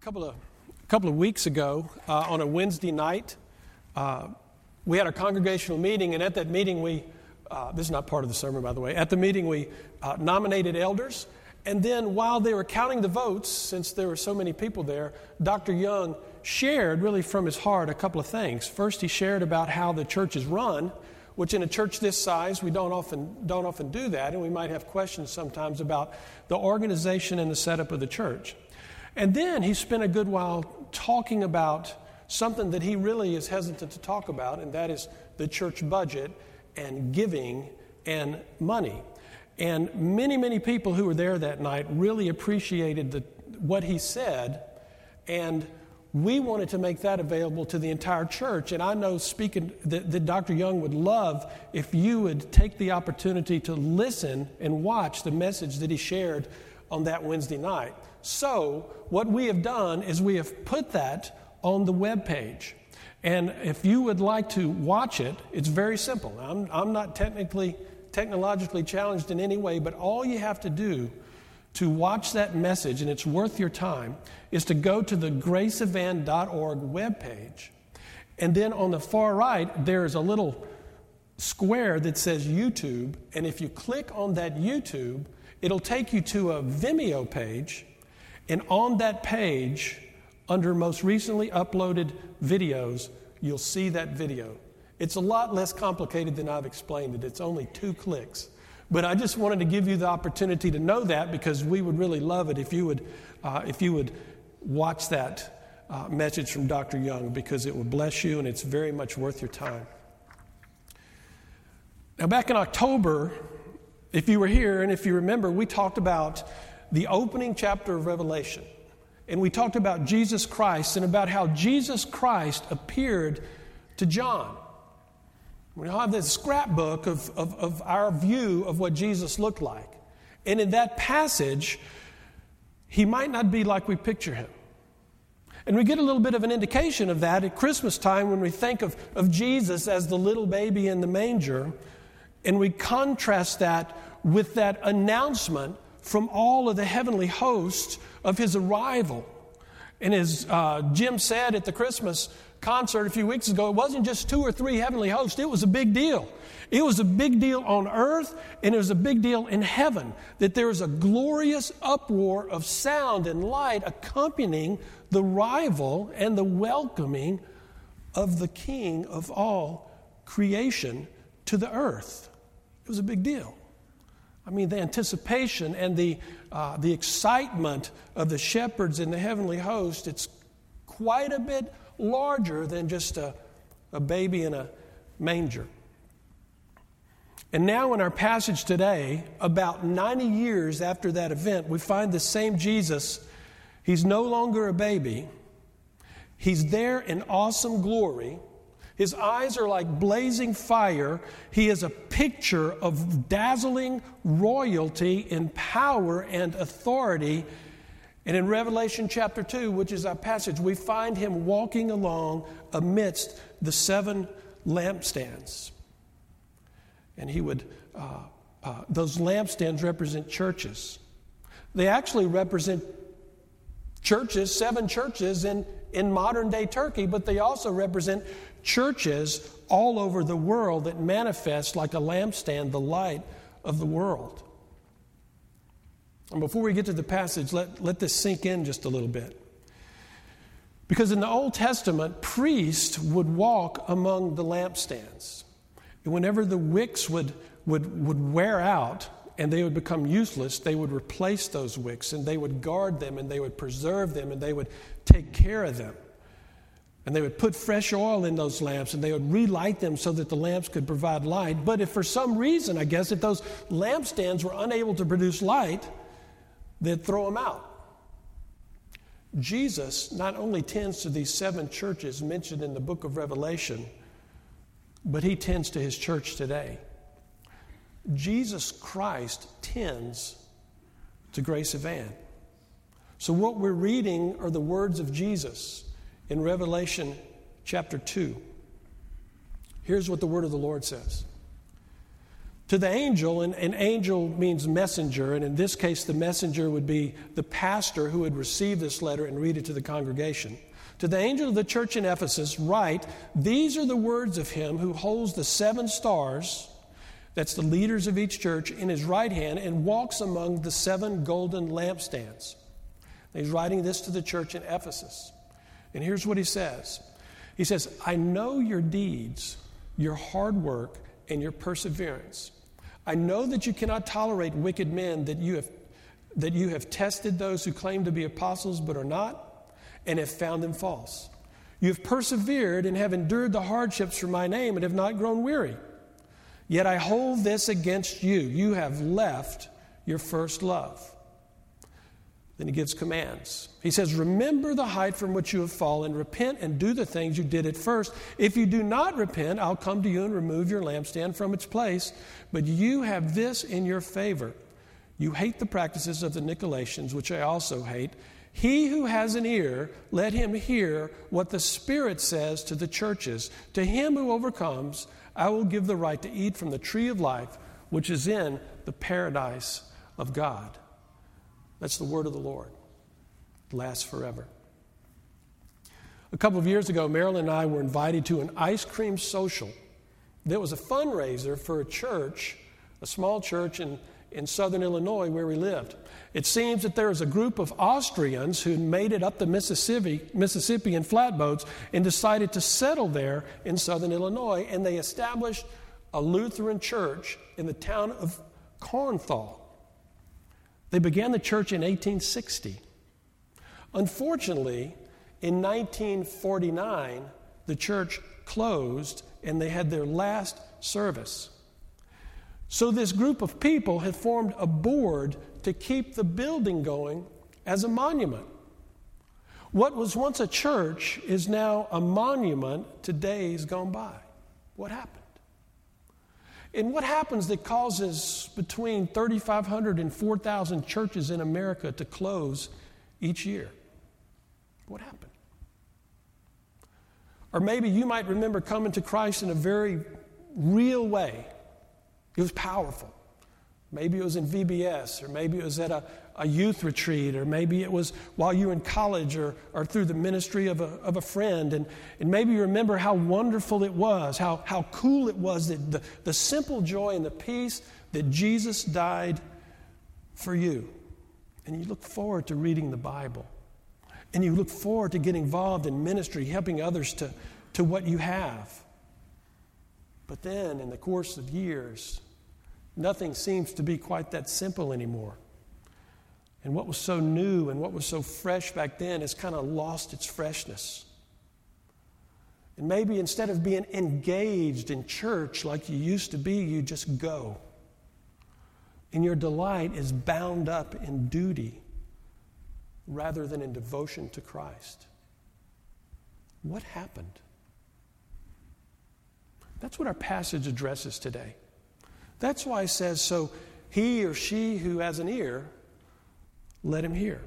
couple of a couple of weeks ago uh, on a Wednesday night, uh, we had a congregational meeting, and at that meeting we uh, this is not part of the sermon, by the way. At the meeting, we uh, nominated elders, and then while they were counting the votes, since there were so many people there, Dr. Young shared really from his heart a couple of things. First, he shared about how the church is run, which in a church this size we don't often don't often do that, and we might have questions sometimes about the organization and the setup of the church. And then he spent a good while talking about something that he really is hesitant to talk about, and that is the church budget and giving and money. And many, many people who were there that night really appreciated the, what he said, and we wanted to make that available to the entire church. And I know, speaking, that, that Dr. Young would love if you would take the opportunity to listen and watch the message that he shared on that Wednesday night. So, what we have done is we have put that on the web page. And if you would like to watch it, it's very simple. I'm, I'm not technically, technologically challenged in any way, but all you have to do to watch that message, and it's worth your time, is to go to the graceevan.org webpage. And then on the far right, there's a little square that says YouTube. And if you click on that YouTube, it'll take you to a Vimeo page and on that page, under most recently uploaded videos, you'll see that video. It's a lot less complicated than I've explained it. It's only two clicks. But I just wanted to give you the opportunity to know that because we would really love it if you would, uh, if you would watch that uh, message from Dr. Young because it will bless you and it's very much worth your time. Now, back in October, if you were here and if you remember, we talked about the opening chapter of Revelation. And we talked about Jesus Christ and about how Jesus Christ appeared to John. We have this scrapbook of, of, of our view of what Jesus looked like. And in that passage, he might not be like we picture him. And we get a little bit of an indication of that at Christmas time when we think of, of Jesus as the little baby in the manger, and we contrast that with that announcement from all of the heavenly hosts of his arrival. And as uh, Jim said at the Christmas concert a few weeks ago, it wasn't just two or three heavenly hosts, it was a big deal. It was a big deal on earth, and it was a big deal in heaven that there was a glorious uproar of sound and light accompanying the arrival and the welcoming of the King of all creation to the earth. It was a big deal. I mean, the anticipation and the, uh, the excitement of the shepherds in the heavenly host, it's quite a bit larger than just a, a baby in a manger. And now, in our passage today, about 90 years after that event, we find the same Jesus. He's no longer a baby, he's there in awesome glory his eyes are like blazing fire. He is a picture of dazzling royalty in power and authority. And in Revelation chapter 2, which is our passage, we find him walking along amidst the seven lampstands. And he would, uh, uh, those lampstands represent churches. They actually represent churches, seven churches in, in modern day Turkey, but they also represent churches all over the world that manifest like a lampstand the light of the world. And before we get to the passage, let, let this sink in just a little bit. Because in the Old Testament, priests would walk among the lampstands. And whenever the wicks would, would, would wear out and they would become useless, they would replace those wicks and they would guard them and they would preserve them and they would take care of them. And they would put fresh oil in those lamps and they would relight them so that the lamps could provide light. But if for some reason, I guess, if those lampstands were unable to produce light, they'd throw them out. Jesus not only tends to these seven churches mentioned in the book of Revelation, but he tends to his church today. Jesus Christ tends to Grace of Evan. So, what we're reading are the words of Jesus in Revelation chapter 2. Here's what the word of the Lord says To the angel, and, and angel means messenger, and in this case, the messenger would be the pastor who would receive this letter and read it to the congregation. To the angel of the church in Ephesus, write, These are the words of him who holds the seven stars, that's the leaders of each church, in his right hand and walks among the seven golden lampstands. And he's writing this to the church in Ephesus. And here's what he says He says, I know your deeds, your hard work, and your perseverance I know that you cannot tolerate wicked men, that you have, that you have tested those who claim to be apostles but are not, and have found them false. You have persevered and have endured the hardships for my name and have not grown weary. Yet I hold this against you. You have left your first love. Then he gives commands. He says, Remember the height from which you have fallen, repent and do the things you did at first. If you do not repent, I'll come to you and remove your lampstand from its place. But you have this in your favor. You hate the practices of the Nicolaitans, which I also hate. He who has an ear, let him hear what the Spirit says to the churches. To him who overcomes, I will give the right to eat from the tree of life, which is in the paradise of God. That's the word of the Lord. It lasts forever. A couple of years ago, Marilyn and I were invited to an ice cream social. That was a fundraiser for a church, a small church in, in southern Illinois where we lived. It seems that there was a group of Austrians who made it up the Mississippi, Mississippi in flatboats and decided to settle there in southern Illinois, and they established a Lutheran church in the town of Kornthal. They began the church in 1860. Unfortunately, in 1949, the church closed and they had their last service. So, this group of people had formed a board to keep the building going as a monument. What was once a church is now a monument to days gone by. What happened? And what happens that causes between 3,500 and 4,000 churches in America to close each year? What happened? Or maybe you might remember coming to Christ in a very real way. It was powerful. Maybe it was in VBS, or maybe it was at a, a youth retreat, or maybe it was while you were in college or, or through the ministry of a, of a friend. And, and maybe you remember how wonderful it was, how, how cool it was, that the, the simple joy and the peace that Jesus died for you. And you look forward to reading the Bible. And you look forward to getting involved in ministry, helping others to, to what you have. But then, in the course of years, nothing seems to be quite that simple anymore. And what was so new and what was so fresh back then has kind of lost its freshness. And maybe instead of being engaged in church like you used to be, you just go. And your delight is bound up in duty rather than in devotion to Christ. What happened? That's what our passage addresses today. That's why it says, so he or she who has an ear, let him hear.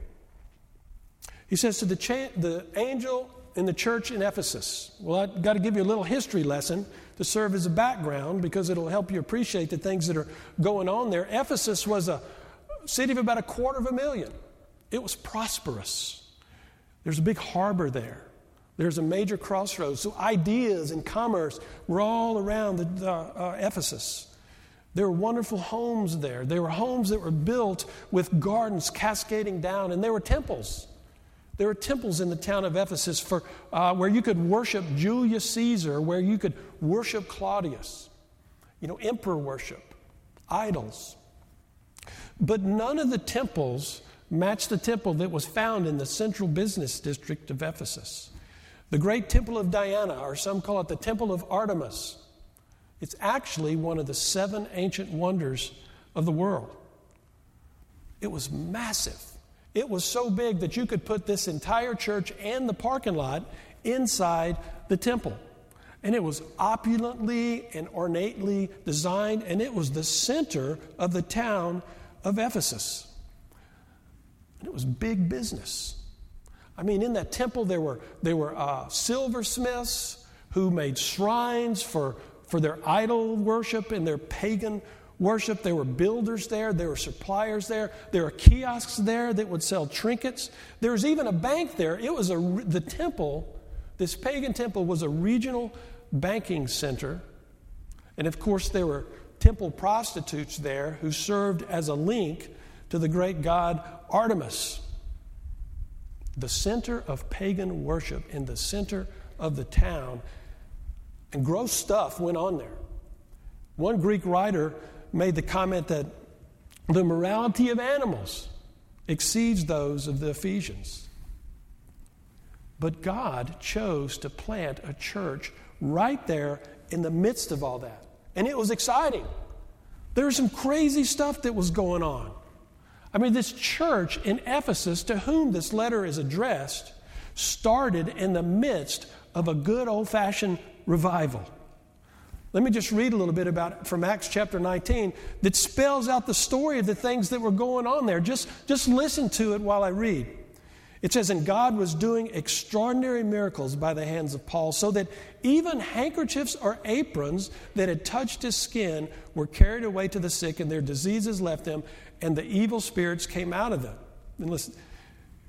He says to the, cha- the angel in the church in Ephesus. Well, I've got to give you a little history lesson to serve as a background because it'll help you appreciate the things that are going on there. Ephesus was a city of about a quarter of a million, it was prosperous. There's a big harbor there. There's a major crossroads. So ideas and commerce were all around the, uh, Ephesus. There were wonderful homes there. There were homes that were built with gardens cascading down, and there were temples. There were temples in the town of Ephesus for, uh, where you could worship Julius Caesar, where you could worship Claudius, you know, emperor worship, idols. But none of the temples matched the temple that was found in the central business district of Ephesus. The great temple of Diana, or some call it the temple of Artemis, it's actually one of the seven ancient wonders of the world. It was massive. It was so big that you could put this entire church and the parking lot inside the temple. And it was opulently and ornately designed, and it was the center of the town of Ephesus. And it was big business. I mean, in that temple, there were, there were uh, silversmiths who made shrines for for their idol worship and their pagan worship. There were builders there, there were suppliers there, there were kiosks there that would sell trinkets. There was even a bank there. It was a, the temple, this pagan temple was a regional banking center. And of course, there were temple prostitutes there who served as a link to the great god Artemis. The center of pagan worship in the center of the town. And gross stuff went on there. One Greek writer made the comment that the morality of animals exceeds those of the Ephesians. But God chose to plant a church right there in the midst of all that. And it was exciting. There was some crazy stuff that was going on. I mean, this church in Ephesus, to whom this letter is addressed, started in the midst of a good old fashioned revival. Let me just read a little bit about from Acts chapter 19 that spells out the story of the things that were going on there. Just, just listen to it while I read. It says, And God was doing extraordinary miracles by the hands of Paul, so that even handkerchiefs or aprons that had touched his skin were carried away to the sick, and their diseases left them, and the evil spirits came out of them. And listen,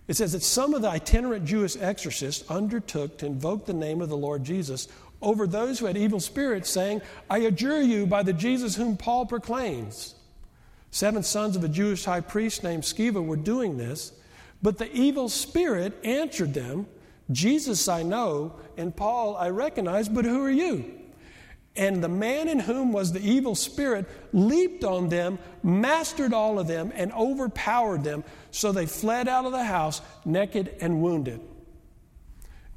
it says that some of the itinerant Jewish exorcists undertook to invoke the name of the Lord Jesus over those who had evil spirits, saying, I adjure you by the Jesus whom Paul proclaims. Seven sons of a Jewish high priest named Sceva were doing this, but the evil spirit answered them, Jesus I know, and Paul I recognize, but who are you? And the man in whom was the evil spirit leaped on them, mastered all of them, and overpowered them, so they fled out of the house naked and wounded.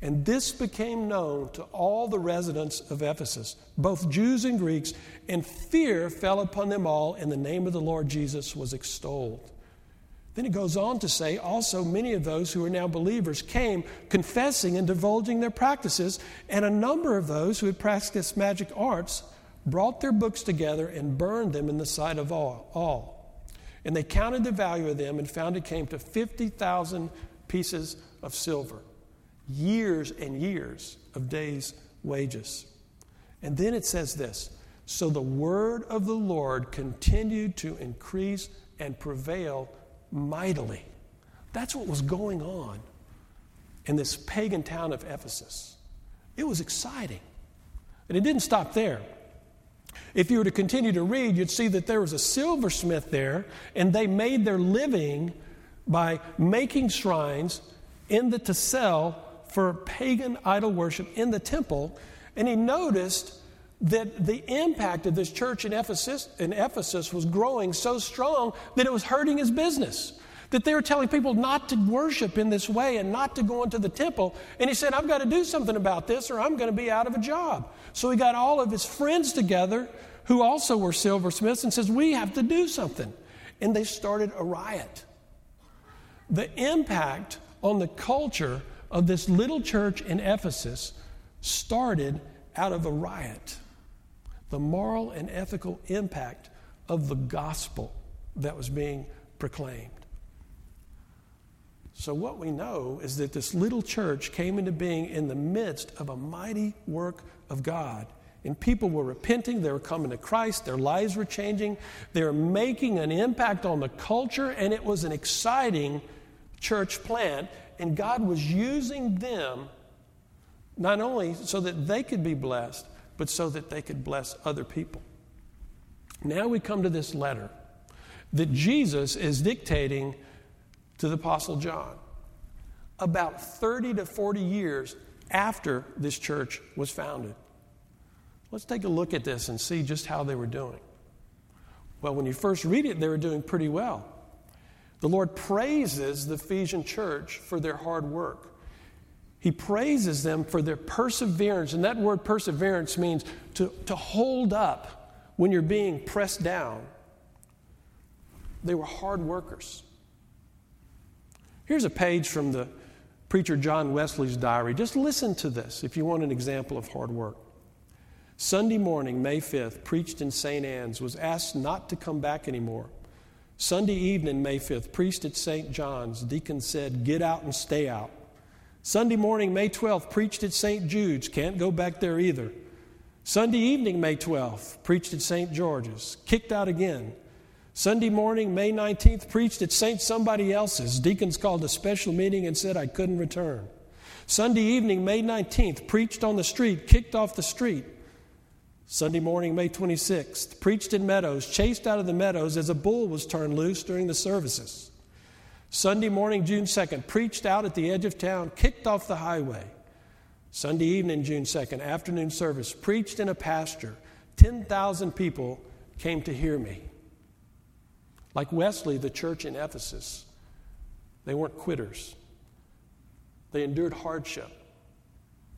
And this became known to all the residents of Ephesus, both Jews and Greeks, and fear fell upon them all, and the name of the Lord Jesus was extolled. Then it goes on to say, also many of those who are now believers came confessing and divulging their practices, and a number of those who had practiced magic arts brought their books together and burned them in the sight of all. all. And they counted the value of them and found it came to 50,000 pieces of silver years and years of days' wages. And then it says this So the word of the Lord continued to increase and prevail mightily. That's what was going on in this pagan town of Ephesus. It was exciting. And it didn't stop there. If you were to continue to read, you'd see that there was a silversmith there, and they made their living by making shrines in the to sell for pagan idol worship in the temple, and he noticed that the impact of this church in Ephesus, in Ephesus was growing so strong that it was hurting his business. That they were telling people not to worship in this way and not to go into the temple. And he said, I've got to do something about this or I'm going to be out of a job. So he got all of his friends together who also were silversmiths and says, We have to do something. And they started a riot. The impact on the culture of this little church in Ephesus started out of a riot. The moral and ethical impact of the gospel that was being proclaimed. So, what we know is that this little church came into being in the midst of a mighty work of God. And people were repenting, they were coming to Christ, their lives were changing, they were making an impact on the culture, and it was an exciting church plant and God was using them not only so that they could be blessed, but so that they could bless other people. Now we come to this letter that Jesus is dictating to the Apostle John about 30 to 40 years after this church was founded. Let's take a look at this and see just how they were doing. Well, when you first read it, they were doing pretty well. The Lord praises the Ephesian church for their hard work. He praises them for their perseverance. And that word perseverance means to, to hold up when you're being pressed down. They were hard workers. Here's a page from the preacher John Wesley's diary. Just listen to this if you want an example of hard work. Sunday morning, May 5th, preached in St. Anne's, was asked not to come back anymore. Sunday evening, May 5th, priest at St. John's, deacon said, Get out and stay out. Sunday morning, May 12th, preached at St. Jude's, can't go back there either. Sunday evening, May 12th, preached at St. George's, kicked out again. Sunday morning, May 19th, preached at St. Somebody Else's. Deacons called a special meeting and said I couldn't return. Sunday evening, May 19th, preached on the street, kicked off the street. Sunday morning, May 26th, preached in meadows, chased out of the meadows as a bull was turned loose during the services. Sunday morning, June 2nd, preached out at the edge of town, kicked off the highway. Sunday evening, June 2nd, afternoon service, preached in a pasture. 10,000 people came to hear me. Like Wesley, the church in Ephesus, they weren't quitters. They endured hardship,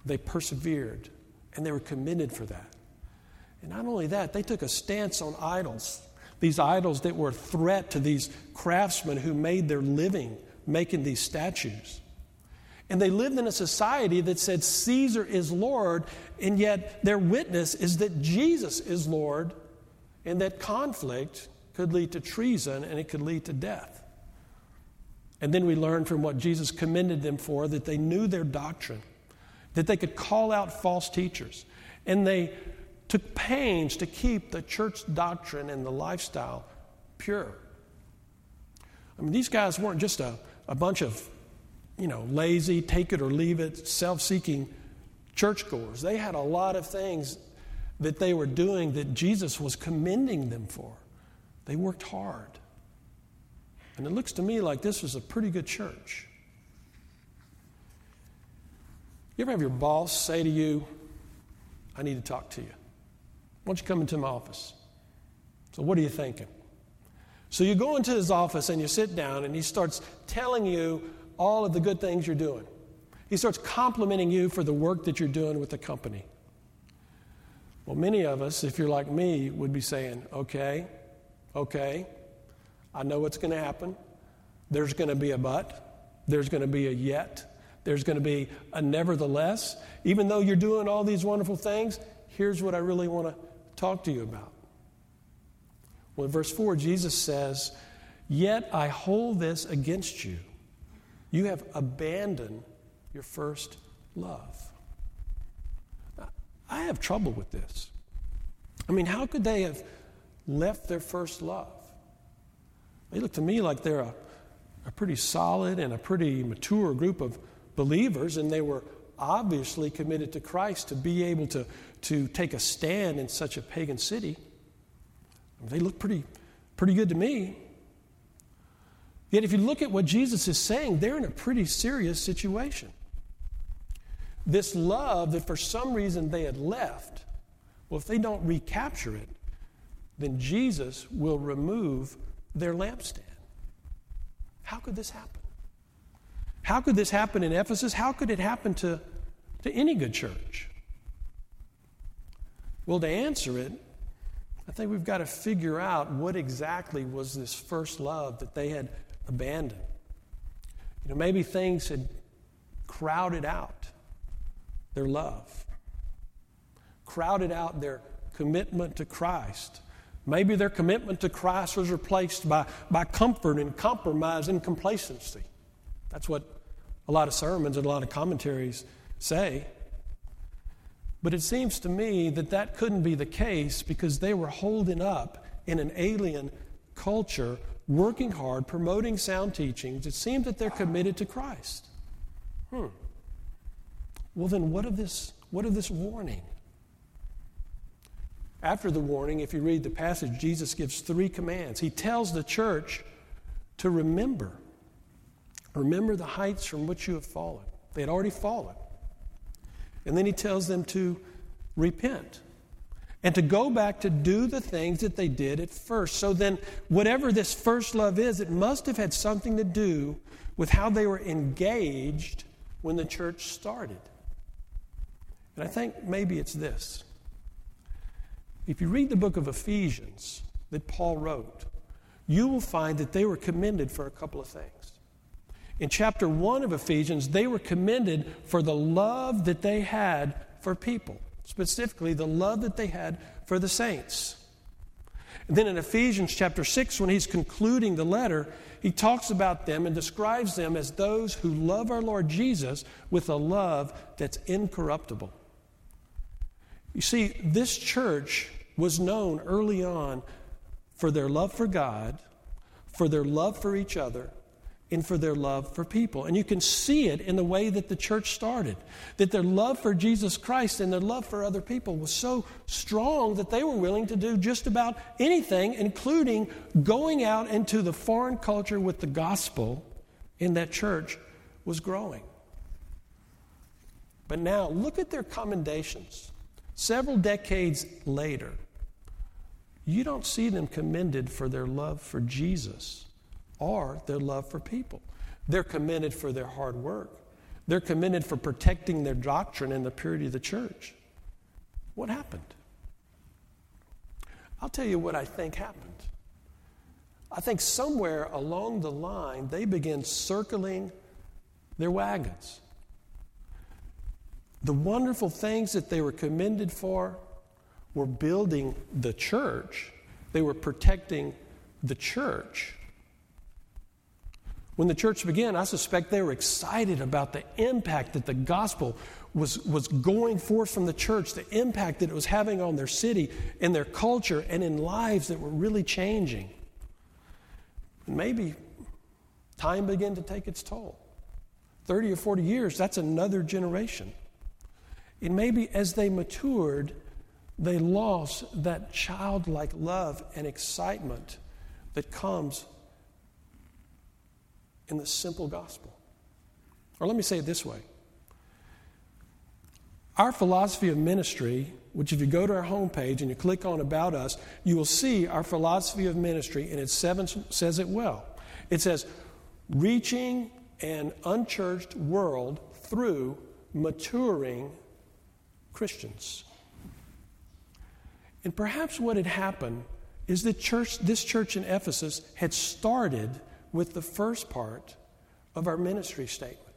they persevered, and they were committed for that. And not only that, they took a stance on idols. These idols that were a threat to these craftsmen who made their living making these statues. And they lived in a society that said Caesar is Lord, and yet their witness is that Jesus is Lord, and that conflict could lead to treason and it could lead to death. And then we learn from what Jesus commended them for that they knew their doctrine, that they could call out false teachers, and they took pains to keep the church doctrine and the lifestyle pure. I mean, these guys weren't just a, a bunch of, you know, lazy, take it or leave it, self seeking churchgoers. They had a lot of things that they were doing that Jesus was commending them for. They worked hard. And it looks to me like this was a pretty good church. You ever have your boss say to you, I need to talk to you? Why don't you come into my office? So, what are you thinking? So, you go into his office and you sit down, and he starts telling you all of the good things you're doing. He starts complimenting you for the work that you're doing with the company. Well, many of us, if you're like me, would be saying, okay, Okay, I know what's going to happen. There's going to be a but, there's going to be a yet, there's going to be a nevertheless. Even though you're doing all these wonderful things, here's what I really want to talk to you about. Well, in verse 4, Jesus says, Yet I hold this against you. You have abandoned your first love. I have trouble with this. I mean, how could they have left their first love. They look to me like they're a, a pretty solid and a pretty mature group of believers, and they were obviously committed to Christ to be able to, to take a stand in such a pagan city. They look pretty, pretty good to me. Yet, if you look at what Jesus is saying, they're in a pretty serious situation. This love that for some reason they had left, well, if they don't recapture it, then Jesus will remove their lampstand. How could this happen? How could this happen in Ephesus? How could it happen to, to any good church? Well, to answer it, I think we've got to figure out what exactly was this first love that they had abandoned. You know, maybe things had crowded out their love, crowded out their commitment to Christ, Maybe their commitment to Christ was replaced by, by comfort and compromise and complacency. That's what a lot of sermons and a lot of commentaries say. But it seems to me that that couldn't be the case because they were holding up in an alien culture, working hard, promoting sound teachings. It seems that they're committed to Christ. Hmm. Well, then, what of this, what of this warning? After the warning, if you read the passage, Jesus gives three commands. He tells the church to remember. Remember the heights from which you have fallen. They had already fallen. And then he tells them to repent and to go back to do the things that they did at first. So then, whatever this first love is, it must have had something to do with how they were engaged when the church started. And I think maybe it's this if you read the book of Ephesians that Paul wrote, you will find that they were commended for a couple of things. In chapter 1 of Ephesians, they were commended for the love that they had for people, specifically the love that they had for the saints. And then in Ephesians chapter 6, when he's concluding the letter, he talks about them and describes them as those who love our Lord Jesus with a love that's incorruptible. You see, this church was known early on for their love for God, for their love for each other, and for their love for people. And you can see it in the way that the church started. That their love for Jesus Christ and their love for other people was so strong that they were willing to do just about anything, including going out into the foreign culture with the gospel, in that church was growing. But now, look at their commendations. Several decades later, you don't see them commended for their love for Jesus or their love for people. They're commended for their hard work. They're commended for protecting their doctrine and the purity of the church. What happened? I'll tell you what I think happened. I think somewhere along the line, they began circling their wagons. The wonderful things that they were commended for were building the church, they were protecting the church. When the church began, I suspect they were excited about the impact that the gospel was, was going forth from the church, the impact that it was having on their city and their culture and in lives that were really changing. And maybe time began to take its toll. 30 or 40 years, that's another generation. And maybe as they matured, they lost that childlike love and excitement that comes in the simple gospel. Or let me say it this way Our philosophy of ministry, which if you go to our homepage and you click on About Us, you will see our philosophy of ministry, and it says it well. It says, reaching an unchurched world through maturing Christians. And perhaps what had happened is that church, this church in Ephesus had started with the first part of our ministry statement.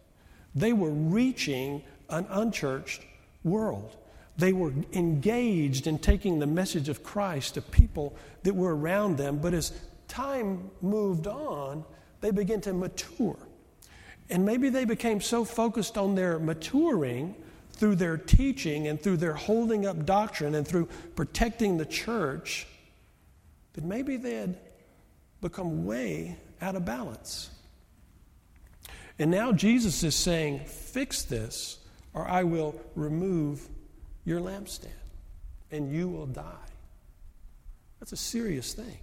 They were reaching an unchurched world. They were engaged in taking the message of Christ to people that were around them, but as time moved on, they began to mature. And maybe they became so focused on their maturing through their teaching and through their holding up doctrine and through protecting the church that maybe they had become way out of balance. And now Jesus is saying, Fix this, or I will remove your lampstand, and you will die. That's a serious thing.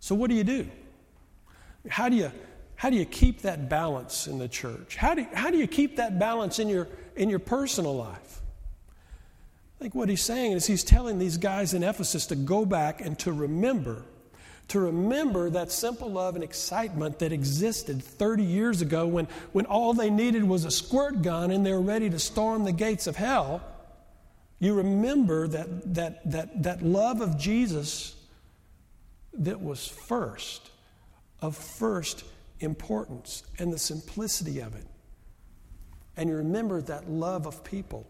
So, what do you do? How do you, how do you keep that balance in the church? How do, how do you keep that balance in your, in your personal life? I think what he's saying is he's telling these guys in Ephesus to go back and to remember to remember that simple love and excitement that existed 30 years ago when, when all they needed was a squirt gun and they were ready to storm the gates of hell. You remember that, that, that, that love of Jesus that was first, of first importance, and the simplicity of it. And you remember that love of people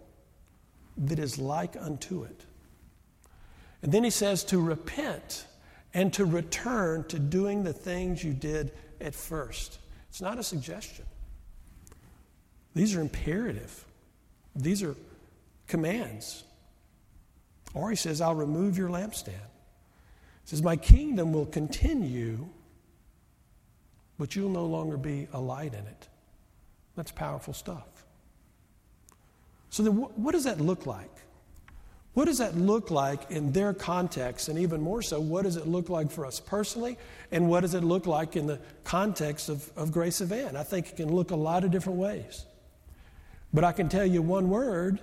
that is like unto it. And then he says to repent and to return to doing the things you did at first. It's not a suggestion. These are imperative, these are commands. Or he says, I'll remove your lampstand. He says, My kingdom will continue, but you'll no longer be a light in it. That's powerful stuff. So, then what does that look like? What does that look like in their context? And even more so, what does it look like for us personally? And what does it look like in the context of, of Grace Van? I think it can look a lot of different ways. But I can tell you one word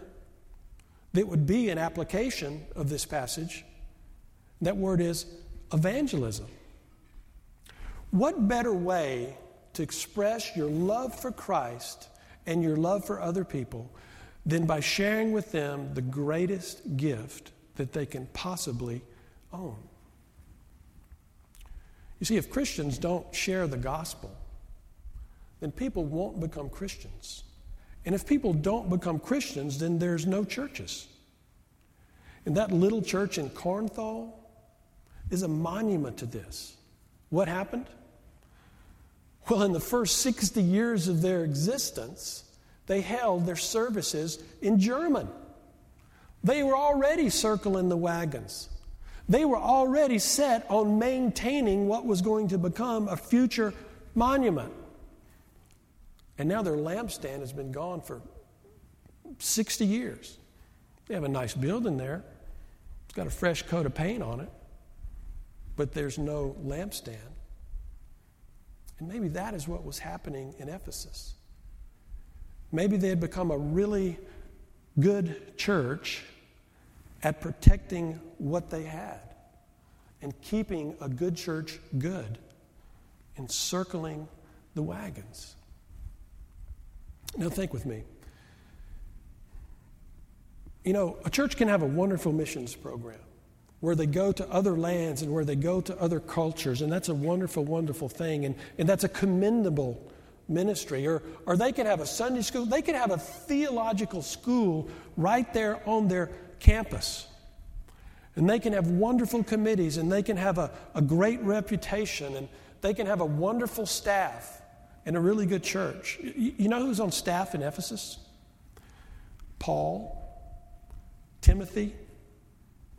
that would be an application of this passage. That word is evangelism. What better way to express your love for Christ and your love for other people than by sharing with them the greatest gift that they can possibly own. You see, if Christians don't share the gospel, then people won't become Christians. And if people don't become Christians, then there's no churches. And that little church in Kornthal is a monument to this. What happened? Well, in the first 60 years of their existence, they held their services in German. They were already circling the wagons. They were already set on maintaining what was going to become a future monument. And now their lampstand has been gone for 60 years. They have a nice building there, it's got a fresh coat of paint on it, but there's no lampstand. And maybe that is what was happening in Ephesus. Maybe they had become a really good church at protecting what they had and keeping a good church good and circling the wagons. Now, think with me. You know, a church can have a wonderful missions program where they go to other lands and where they go to other cultures, and that's a wonderful, wonderful thing, and, and that's a commendable ministry. Or, or they could have a Sunday school, they could have a theological school right there on their campus. And they can have wonderful committees, and they can have a, a great reputation, and they can have a wonderful staff and a really good church. You, you know who's on staff in Ephesus? Paul, Timothy,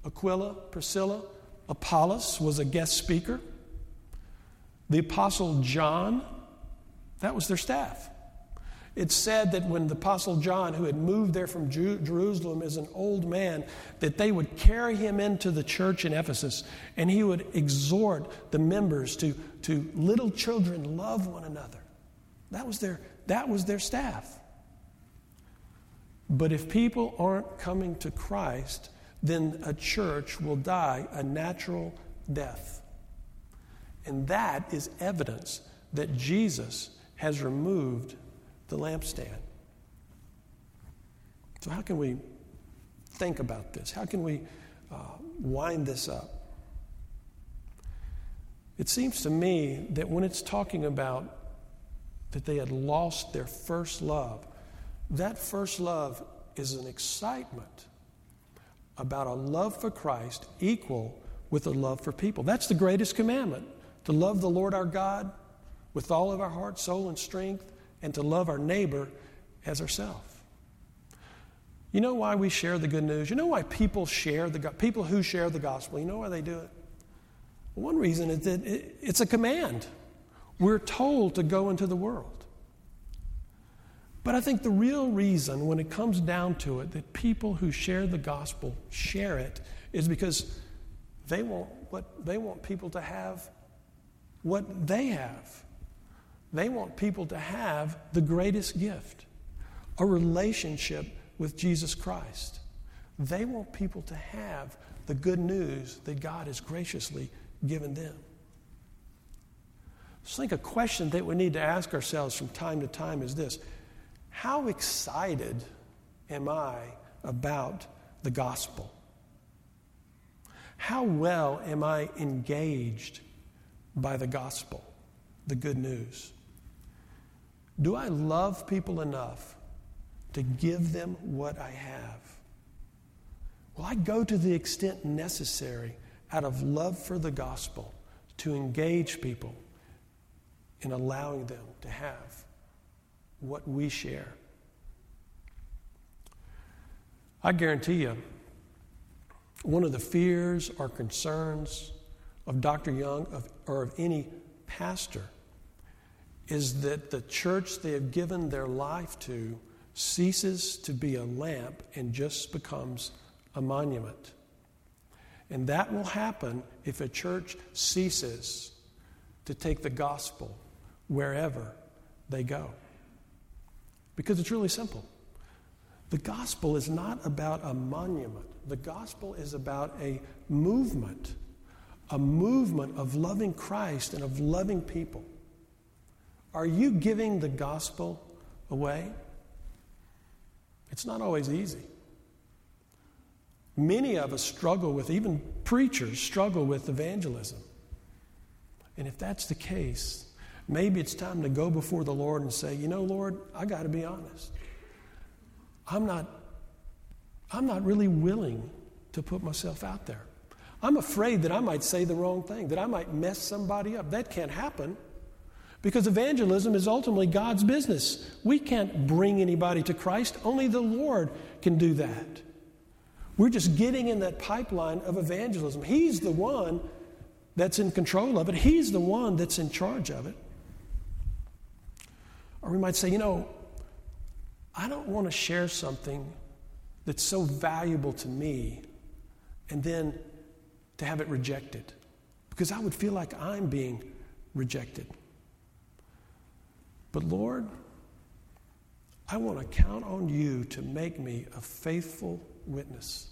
Aquila, Priscilla, Apollos was a guest speaker. The Apostle John, that was their staff. It's said that when the Apostle John, who had moved there from Jerusalem as an old man, that they would carry him into the church in Ephesus and he would exhort the members to, to little children love one another. That was their, that was their staff. But if people aren't coming to Christ, then a church will die a natural death. And that is evidence that Jesus has removed the lampstand. So, how can we think about this? How can we uh, wind this up? It seems to me that when it's talking about that they had lost their first love, that first love is an excitement about a love for Christ equal with a love for people. That's the greatest commandment to love the Lord our God with all of our heart, soul, and strength, and to love our neighbor as ourselves. You know why we share the good news? You know why people share the people who share the gospel? You know why they do it? One reason is that it's a command. We're told to go into the world. But I think the real reason, when it comes down to it, that people who share the gospel share it is because they want what they want people to have what they have. They want people to have the greatest gift, a relationship with Jesus Christ. They want people to have the good news that God has graciously given them. So I think a question that we need to ask ourselves from time to time is this how excited am I about the gospel? How well am I engaged by the gospel, the good news? Do I love people enough to give them what I have? Will I go to the extent necessary out of love for the gospel to engage people in allowing them to have what we share. I guarantee you, one of the fears or concerns of Dr. Young of, or of any pastor is that the church they have given their life to ceases to be a lamp and just becomes a monument. And that will happen if a church ceases to take the gospel wherever they go. Because it's really simple. The gospel is not about a monument, the gospel is about a movement, a movement of loving Christ and of loving people. Are you giving the gospel away? It's not always easy. Many of us struggle with, even preachers struggle with evangelism. And if that's the case, maybe it's time to go before the Lord and say, you know, Lord, I got to be honest. I'm not, I'm not really willing to put myself out there. I'm afraid that I might say the wrong thing, that I might mess somebody up. That can't happen because evangelism is ultimately God's business. We can't bring anybody to Christ, only the Lord can do that. We're just getting in that pipeline of evangelism. He's the one that's in control of it, He's the one that's in charge of it. Or we might say, you know, I don't want to share something that's so valuable to me and then to have it rejected because I would feel like I'm being rejected. But Lord, I want to count on you to make me a faithful witness.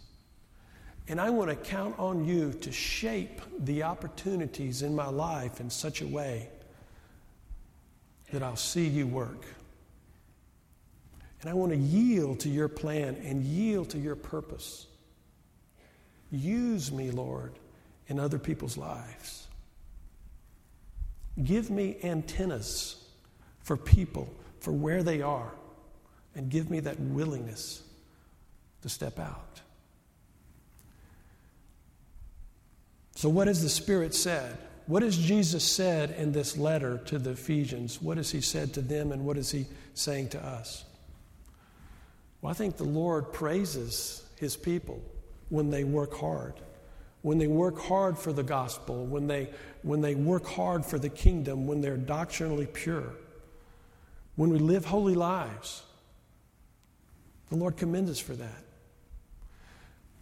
And I want to count on you to shape the opportunities in my life in such a way that I'll see you work. And I want to yield to your plan and yield to your purpose. Use me, Lord, in other people's lives. Give me antennas for people, for where they are, and give me that willingness to step out. So, what has the Spirit said? What has Jesus said in this letter to the Ephesians? What has He said to them, and what is He saying to us? Well, I think the Lord praises His people when they work hard. When they work hard for the gospel, when they, when they work hard for the kingdom, when they're doctrinally pure, when we live holy lives. The Lord commends us for that.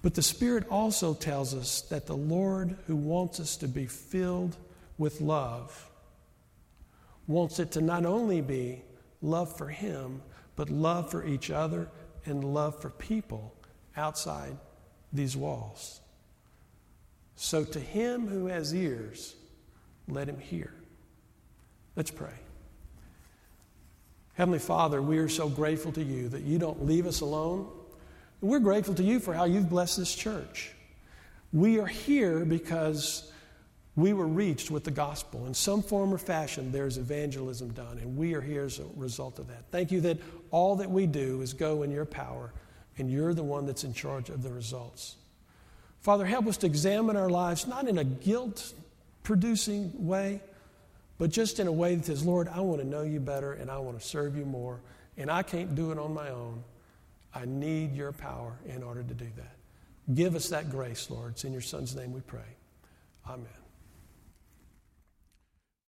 But the Spirit also tells us that the Lord, who wants us to be filled with love, wants it to not only be love for Him, but love for each other and love for people outside these walls. So, to him who has ears, let him hear. Let's pray. Heavenly Father, we are so grateful to you that you don't leave us alone. We're grateful to you for how you've blessed this church. We are here because we were reached with the gospel. In some form or fashion, there's evangelism done, and we are here as a result of that. Thank you that all that we do is go in your power, and you're the one that's in charge of the results. Father, help us to examine our lives, not in a guilt producing way, but just in a way that says, Lord, I want to know you better and I want to serve you more, and I can't do it on my own. I need your power in order to do that. Give us that grace, Lord. It's in your Son's name we pray. Amen.